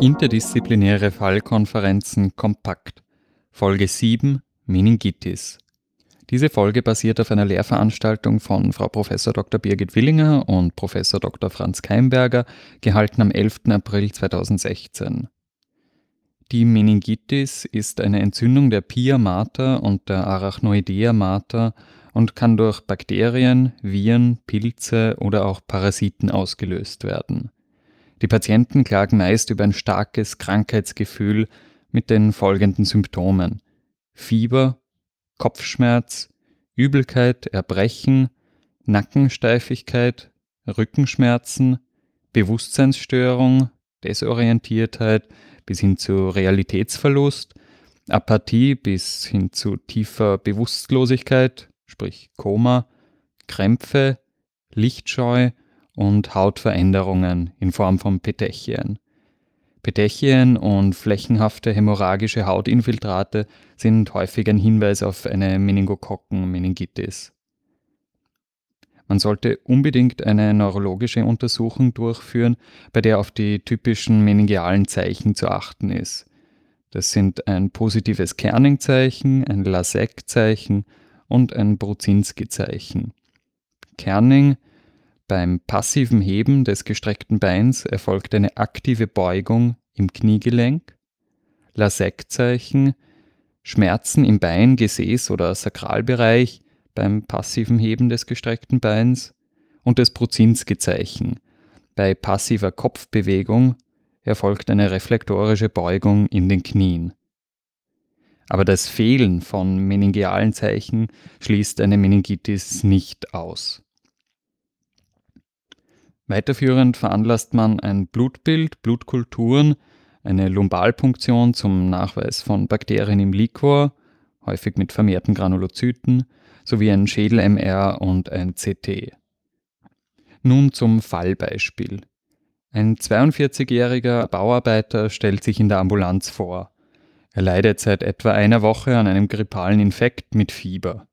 Interdisziplinäre Fallkonferenzen kompakt. Folge 7 Meningitis. Diese Folge basiert auf einer Lehrveranstaltung von Frau Prof. Dr. Birgit Willinger und Prof. Dr. Franz Keimberger, gehalten am 11. April 2016. Die Meningitis ist eine Entzündung der Pia mater und der Arachnoidea mater und kann durch Bakterien, Viren, Pilze oder auch Parasiten ausgelöst werden. Die Patienten klagen meist über ein starkes Krankheitsgefühl mit den folgenden Symptomen. Fieber, Kopfschmerz, Übelkeit, Erbrechen, Nackensteifigkeit, Rückenschmerzen, Bewusstseinsstörung, Desorientiertheit bis hin zu Realitätsverlust, Apathie bis hin zu tiefer Bewusstlosigkeit, sprich Koma, Krämpfe, Lichtscheu und Hautveränderungen in Form von Petechien. Petechien und flächenhafte hämorrhagische Hautinfiltrate sind häufig ein Hinweis auf eine Meningokokken-Meningitis. Man sollte unbedingt eine neurologische Untersuchung durchführen, bei der auf die typischen meningealen Zeichen zu achten ist. Das sind ein positives Kerning-Zeichen, ein Lasek-Zeichen und ein Bruzinski-Zeichen. Kerning beim passiven Heben des gestreckten Beins erfolgt eine aktive Beugung im Kniegelenk. Lasek-Zeichen Schmerzen im Bein, Gesäß oder Sakralbereich beim passiven Heben des gestreckten Beins und das Bruzinski-Zeichen. Bei passiver Kopfbewegung erfolgt eine reflektorische Beugung in den Knien. Aber das Fehlen von meningealen Zeichen schließt eine Meningitis nicht aus. Weiterführend veranlasst man ein Blutbild, Blutkulturen, eine Lumbalpunktion zum Nachweis von Bakterien im Liquor, häufig mit vermehrten Granulozyten, sowie ein Schädel-MR und ein CT. Nun zum Fallbeispiel. Ein 42-jähriger Bauarbeiter stellt sich in der Ambulanz vor. Er leidet seit etwa einer Woche an einem grippalen Infekt mit Fieber.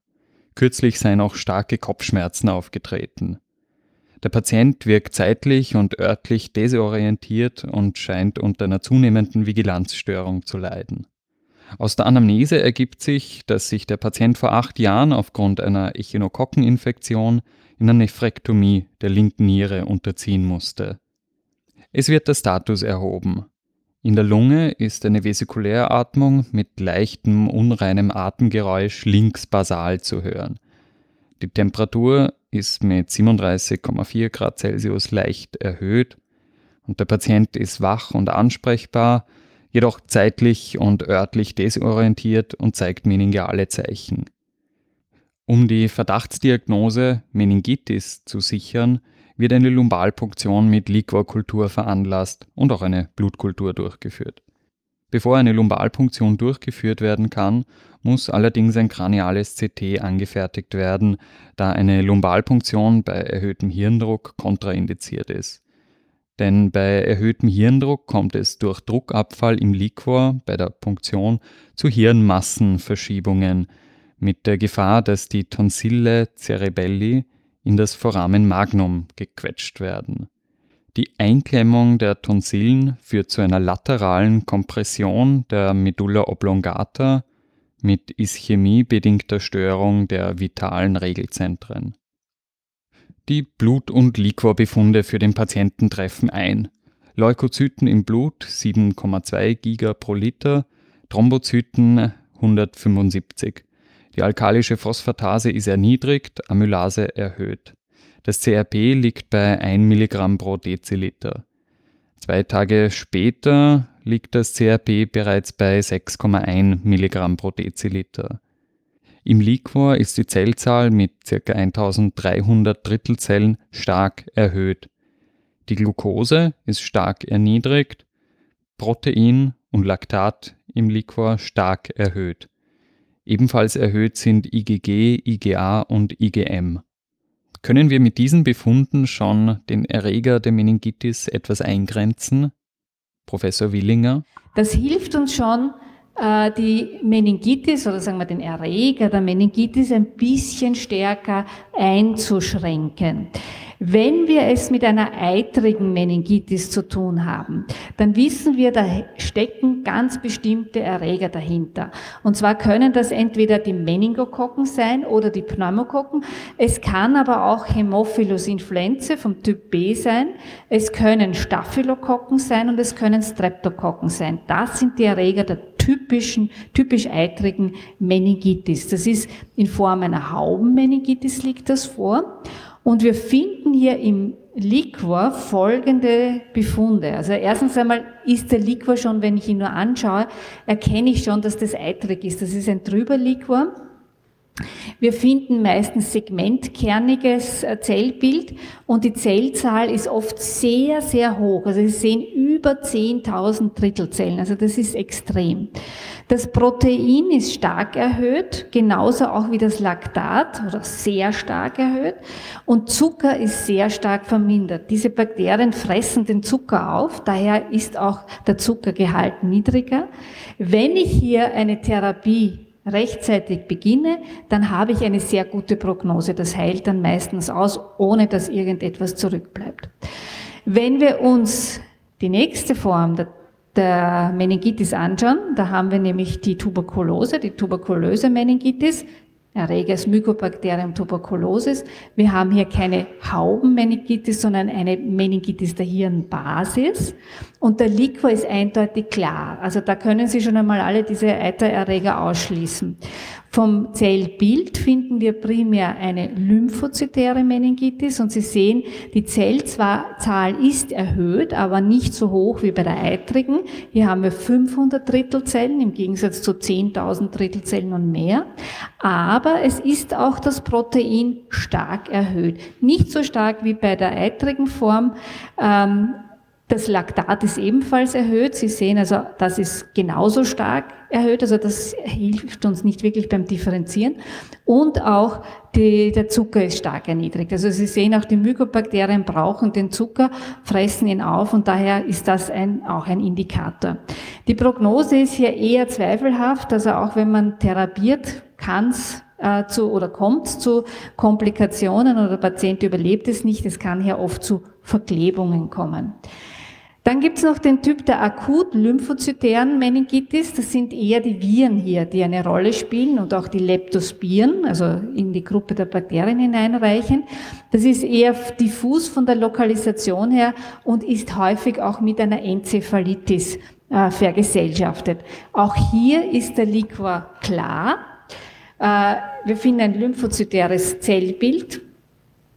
Kürzlich seien auch starke Kopfschmerzen aufgetreten. Der Patient wirkt zeitlich und örtlich desorientiert und scheint unter einer zunehmenden Vigilanzstörung zu leiden. Aus der Anamnese ergibt sich, dass sich der Patient vor acht Jahren aufgrund einer Echinokokkeninfektion in einer Nephrektomie der linken Niere unterziehen musste. Es wird der Status erhoben. In der Lunge ist eine Vesikuläratmung mit leichtem, unreinem Atemgeräusch links basal zu hören. Die Temperatur ist mit 37,4 Grad Celsius leicht erhöht und der Patient ist wach und ansprechbar, jedoch zeitlich und örtlich desorientiert und zeigt meningeale Zeichen. Um die Verdachtsdiagnose Meningitis zu sichern, wird eine Lumbalpunktion mit Liquorkultur veranlasst und auch eine Blutkultur durchgeführt. Bevor eine Lumbalpunktion durchgeführt werden kann, muss allerdings ein kraniales CT angefertigt werden, da eine Lumbalpunktion bei erhöhtem Hirndruck kontraindiziert ist. Denn bei erhöhtem Hirndruck kommt es durch Druckabfall im Liquor bei der Punktion zu Hirnmassenverschiebungen mit der Gefahr, dass die Tonsille cerebelli in das Foramen magnum gequetscht werden. Die Einklemmung der Tonsillen führt zu einer lateralen Kompression der Medulla oblongata mit Ischämie-bedingter Störung der vitalen Regelzentren. Die Blut- und Liquorbefunde für den Patienten treffen ein. Leukozyten im Blut 7,2 Giga pro Liter, Thrombozyten 175. Die alkalische Phosphatase ist erniedrigt, Amylase erhöht. Das CRP liegt bei 1 Milligramm pro Deziliter. Zwei Tage später liegt das CRP bereits bei 6,1 Milligramm pro Deziliter. Im Liquor ist die Zellzahl mit ca. 1300 Drittelzellen stark erhöht. Die Glucose ist stark erniedrigt, Protein und Laktat im Liquor stark erhöht. Ebenfalls erhöht sind IgG, IgA und IgM. Können wir mit diesen Befunden schon den Erreger der Meningitis etwas eingrenzen? Professor Willinger? Das hilft uns schon, die Meningitis oder sagen wir den Erreger der Meningitis ein bisschen stärker einzuschränken. Wenn wir es mit einer eitrigen Meningitis zu tun haben, dann wissen wir, da stecken ganz bestimmte Erreger dahinter. Und zwar können das entweder die Meningokokken sein oder die Pneumokokken. Es kann aber auch Hämophilus influenzae vom Typ B sein. Es können Staphylokokken sein und es können Streptokokken sein. Das sind die Erreger der typischen, typisch eitrigen Meningitis. Das ist in Form einer Haubenmeningitis liegt das vor. Und wir finden hier im Liquor folgende Befunde. Also erstens einmal ist der Liquor schon, wenn ich ihn nur anschaue, erkenne ich schon, dass das eitrig ist. Das ist ein trüber Liquor. Wir finden meistens segmentkerniges äh, Zellbild und die Zellzahl ist oft sehr, sehr hoch. Also Sie sehen über 10.000 Drittelzellen. Also das ist extrem. Das Protein ist stark erhöht, genauso auch wie das Laktat oder sehr stark erhöht. Und Zucker ist sehr stark vermindert. Diese Bakterien fressen den Zucker auf, daher ist auch der Zuckergehalt niedriger. Wenn ich hier eine Therapie rechtzeitig beginne, dann habe ich eine sehr gute Prognose. Das heilt dann meistens aus, ohne dass irgendetwas zurückbleibt. Wenn wir uns die nächste Form der, der Meningitis anschauen, da haben wir nämlich die Tuberkulose, die tuberkulöse Meningitis, Erreger ist Mycobacterium tuberculosis. Wir haben hier keine Haubenmeningitis, sondern eine Meningitis der Hirnbasis. Und der Liquor ist eindeutig klar. Also da können Sie schon einmal alle diese Eitererreger ausschließen. Vom Zellbild finden wir primär eine lymphozytäre Meningitis und Sie sehen, die Zellzahl ist erhöht, aber nicht so hoch wie bei der eitrigen. Hier haben wir 500 Drittelzellen im Gegensatz zu 10.000 Drittelzellen und mehr. Aber es ist auch das Protein stark erhöht. Nicht so stark wie bei der eitrigen Form. Ähm, das Laktat ist ebenfalls erhöht. Sie sehen also, das ist genauso stark erhöht. Also das hilft uns nicht wirklich beim Differenzieren. Und auch die, der Zucker ist stark erniedrigt. Also Sie sehen auch, die Mykobakterien brauchen den Zucker, fressen ihn auf und daher ist das ein, auch ein Indikator. Die Prognose ist hier eher zweifelhaft. Also auch wenn man therapiert, kann es äh, zu oder kommt zu Komplikationen oder der Patient überlebt es nicht. Es kann hier oft zu Verklebungen kommen. Dann gibt es noch den Typ der akut lymphozytären Meningitis. Das sind eher die Viren hier, die eine Rolle spielen und auch die Leptospiren, also in die Gruppe der Bakterien hineinreichen. Das ist eher diffus von der Lokalisation her und ist häufig auch mit einer Enzephalitis äh, vergesellschaftet. Auch hier ist der Liquor klar. Äh, wir finden ein lymphozytäres Zellbild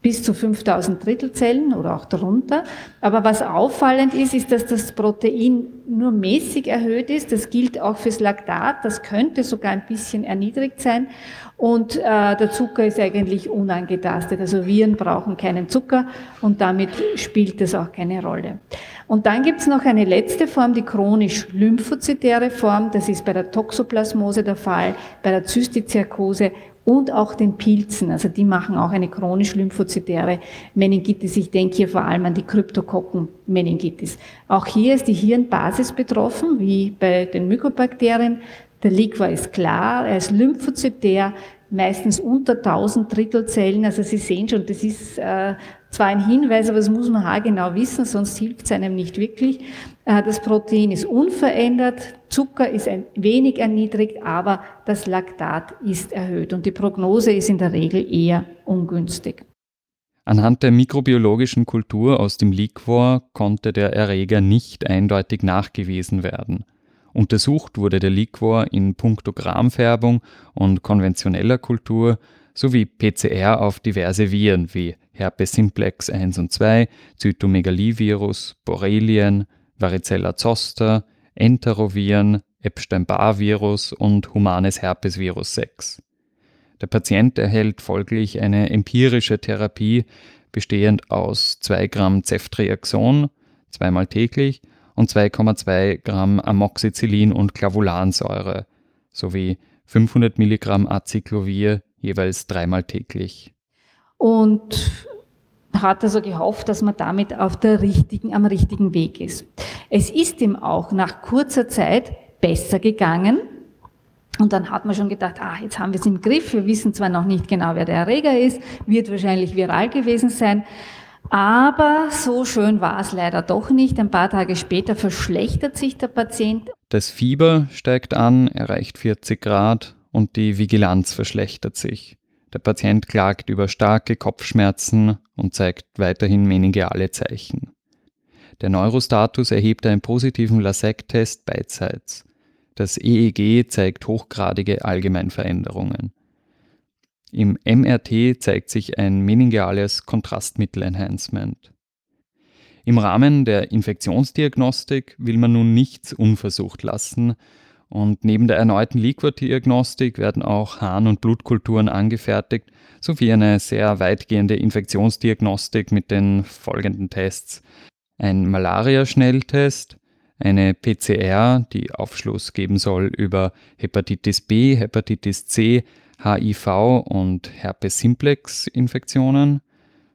bis zu 5000 Drittelzellen oder auch darunter. Aber was auffallend ist, ist, dass das Protein nur mäßig erhöht ist. Das gilt auch fürs Laktat. Das könnte sogar ein bisschen erniedrigt sein. Und äh, der Zucker ist eigentlich unangetastet. Also Viren brauchen keinen Zucker und damit spielt das auch keine Rolle. Und dann gibt es noch eine letzte Form, die chronisch lymphozytäre Form. Das ist bei der Toxoplasmose der Fall, bei der Zystizirkose und auch den Pilzen. Also die machen auch eine chronisch lymphozytäre Meningitis. Ich denke hier vor allem an die Kryptokokken-Meningitis. Auch hier ist die Hirnbasis betroffen, wie bei den Mykobakterien. Der Liquor ist klar, er ist lymphozytär, meistens unter 1000 Drittelzellen. Also Sie sehen schon, das ist äh, zwar ein Hinweis, aber das muss man haargenau wissen, sonst hilft es einem nicht wirklich. Äh, das Protein ist unverändert, Zucker ist ein wenig erniedrigt, aber das Laktat ist erhöht und die Prognose ist in der Regel eher ungünstig. Anhand der mikrobiologischen Kultur aus dem Liquor konnte der Erreger nicht eindeutig nachgewiesen werden. Untersucht wurde der Liquor in puncto Gramfärbung und konventioneller Kultur sowie PCR auf diverse Viren wie Herpes simplex 1 und 2, Zytomegalivirus, Borrelien, Varicella zoster, Enteroviren, Epstein-Barr-Virus und humanes Herpesvirus 6. Der Patient erhält folglich eine empirische Therapie bestehend aus 2 Gramm Ceftriaxon zweimal täglich und 2,2 Gramm Amoxicillin und Clavulansäure sowie 500 Milligramm Acyclovir jeweils dreimal täglich. Und hat also gehofft, dass man damit auf der richtigen, am richtigen Weg ist. Es ist ihm auch nach kurzer Zeit besser gegangen. Und dann hat man schon gedacht, ah, jetzt haben wir es im Griff. Wir wissen zwar noch nicht genau, wer der Erreger ist, wird wahrscheinlich viral gewesen sein. Aber so schön war es leider doch nicht. Ein paar Tage später verschlechtert sich der Patient. Das Fieber steigt an, erreicht 40 Grad und die Vigilanz verschlechtert sich. Der Patient klagt über starke Kopfschmerzen und zeigt weiterhin meningeale Zeichen. Der Neurostatus erhebt einen positiven LASEC-Test beidseits. Das EEG zeigt hochgradige Allgemeinveränderungen. Im MRT zeigt sich ein meningeales Kontrastmittel-Enhancement. Im Rahmen der Infektionsdiagnostik will man nun nichts unversucht lassen und neben der erneuten Liquor-Diagnostik werden auch Harn- und Blutkulturen angefertigt, sowie eine sehr weitgehende Infektionsdiagnostik mit den folgenden Tests. Ein Malaria-Schnelltest, eine PCR, die Aufschluss geben soll über Hepatitis B, Hepatitis C, HIV und Herpes simplex Infektionen,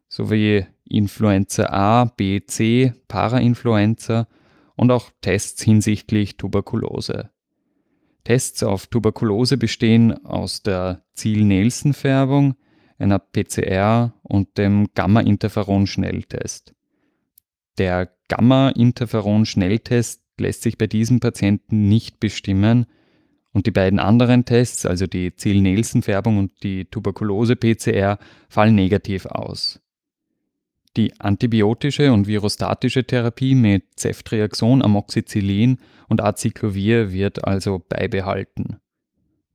sowie Influenza A, B, C, Parainfluenza und auch Tests hinsichtlich Tuberkulose. Tests auf Tuberkulose bestehen aus der Ziel-Nielsen-Färbung, einer PCR und dem Gamma-Interferon-Schnelltest. Der Gamma-Interferon-Schnelltest lässt sich bei diesen Patienten nicht bestimmen und die beiden anderen Tests, also die Ziel-Nielsen-Färbung und die Tuberkulose-PCR, fallen negativ aus. Die antibiotische und virostatische Therapie mit Ceftriaxon, Amoxicillin und Acyclovir wird also beibehalten.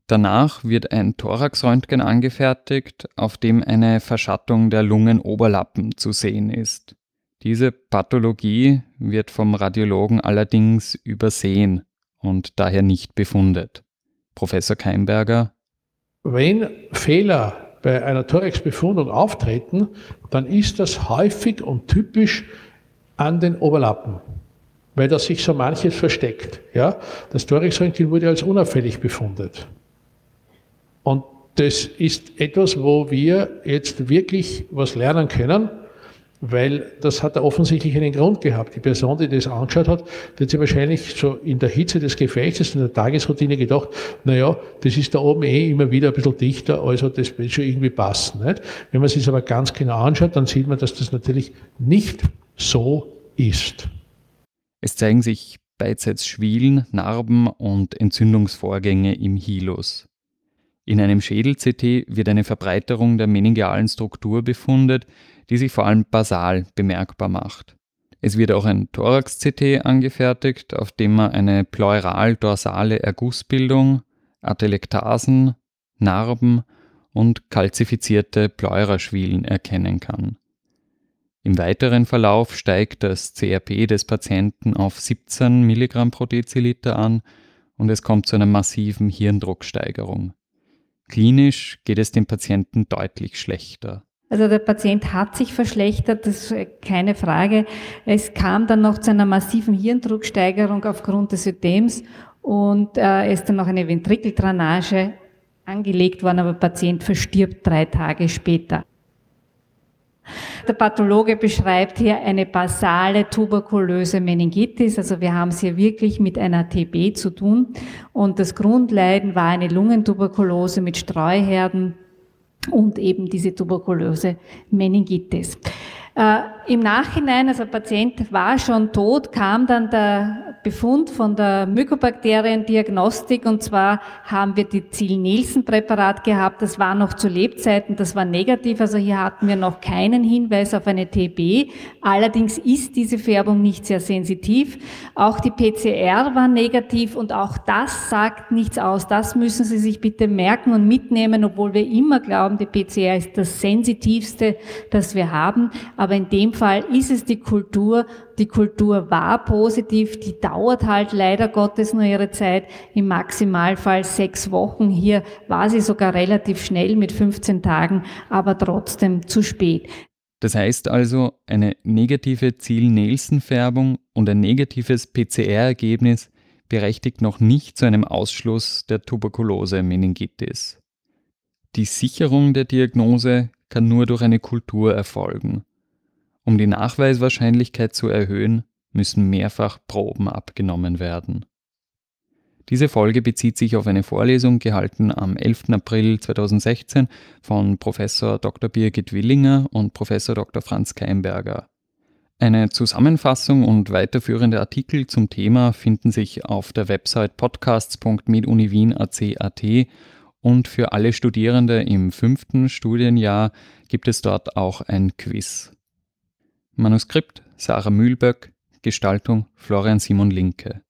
Danach wird ein Thoraxröntgen angefertigt, auf dem eine Verschattung der Lungenoberlappen zu sehen ist. Diese Pathologie wird vom Radiologen allerdings übersehen und daher nicht befundet. Professor Keimberger Wenn Fehler bei einer Thoraxbefundung auftreten, dann ist das häufig und typisch an den Oberlappen, weil da sich so manches versteckt. Ja? Das Thoraxröntgen wurde als unauffällig befundet. Und das ist etwas, wo wir jetzt wirklich was lernen können, weil das hat offensichtlich einen Grund gehabt. Die Person, die das angeschaut hat, hat sich wahrscheinlich so in der Hitze des Gefechts, in der Tagesroutine gedacht, naja, das ist da oben eh immer wieder ein bisschen dichter, also das wird schon irgendwie passen. Nicht? Wenn man sich aber ganz genau anschaut, dann sieht man, dass das natürlich nicht so ist. Es zeigen sich beidseits Schwielen, Narben und Entzündungsvorgänge im Hilus. In einem Schädel-CT wird eine Verbreiterung der meningealen Struktur befundet, die sich vor allem basal bemerkbar macht. Es wird auch ein Thorax-CT angefertigt, auf dem man eine pleural-dorsale Ergussbildung, Atelektasen, Narben und kalzifizierte Pleuraschwielen erkennen kann. Im weiteren Verlauf steigt das CRP des Patienten auf 17 Milligramm pro Deziliter an und es kommt zu einer massiven Hirndrucksteigerung. Klinisch geht es dem Patienten deutlich schlechter. Also der Patient hat sich verschlechtert, das ist keine Frage. Es kam dann noch zu einer massiven Hirndrucksteigerung aufgrund des Ödems und äh, ist dann noch eine Ventrikeldrainage angelegt worden, aber der Patient verstirbt drei Tage später. Der Pathologe beschreibt hier eine basale tuberkulöse Meningitis. Also wir haben es hier wirklich mit einer TB zu tun. Und das Grundleiden war eine Lungentuberkulose mit Streuherden und eben diese tuberkulöse Meningitis. Äh, Im Nachhinein, also der Patient war schon tot, kam dann der Befund von der Mykobakteriendiagnostik und zwar haben wir die Ziel-Nielsen-Präparat gehabt, das war noch zu Lebzeiten, das war negativ, also hier hatten wir noch keinen Hinweis auf eine TB. Allerdings ist diese Färbung nicht sehr sensitiv. Auch die PCR war negativ und auch das sagt nichts aus. Das müssen Sie sich bitte merken und mitnehmen, obwohl wir immer glauben, die PCR ist das sensitivste, das wir haben. Aber in dem Fall ist es die Kultur. Die Kultur war positiv, die dauert halt leider Gottes nur ihre Zeit. Im Maximalfall sechs Wochen. Hier war sie sogar relativ schnell mit 15 Tagen, aber trotzdem zu spät. Das heißt also, eine negative Ziel-Nielsen-Färbung und ein negatives PCR-Ergebnis berechtigt noch nicht zu einem Ausschluss der Tuberkulose-Meningitis. Die Sicherung der Diagnose kann nur durch eine Kultur erfolgen. Um die Nachweiswahrscheinlichkeit zu erhöhen, müssen mehrfach Proben abgenommen werden. Diese Folge bezieht sich auf eine Vorlesung gehalten am 11. April 2016 von Professor Dr. Birgit Willinger und Professor Dr. Franz Keimberger. Eine Zusammenfassung und weiterführende Artikel zum Thema finden sich auf der Website podcasts.meduniwien.at und für alle Studierende im fünften Studienjahr gibt es dort auch ein Quiz. Manuskript Sarah Mühlböck, Gestaltung Florian Simon Linke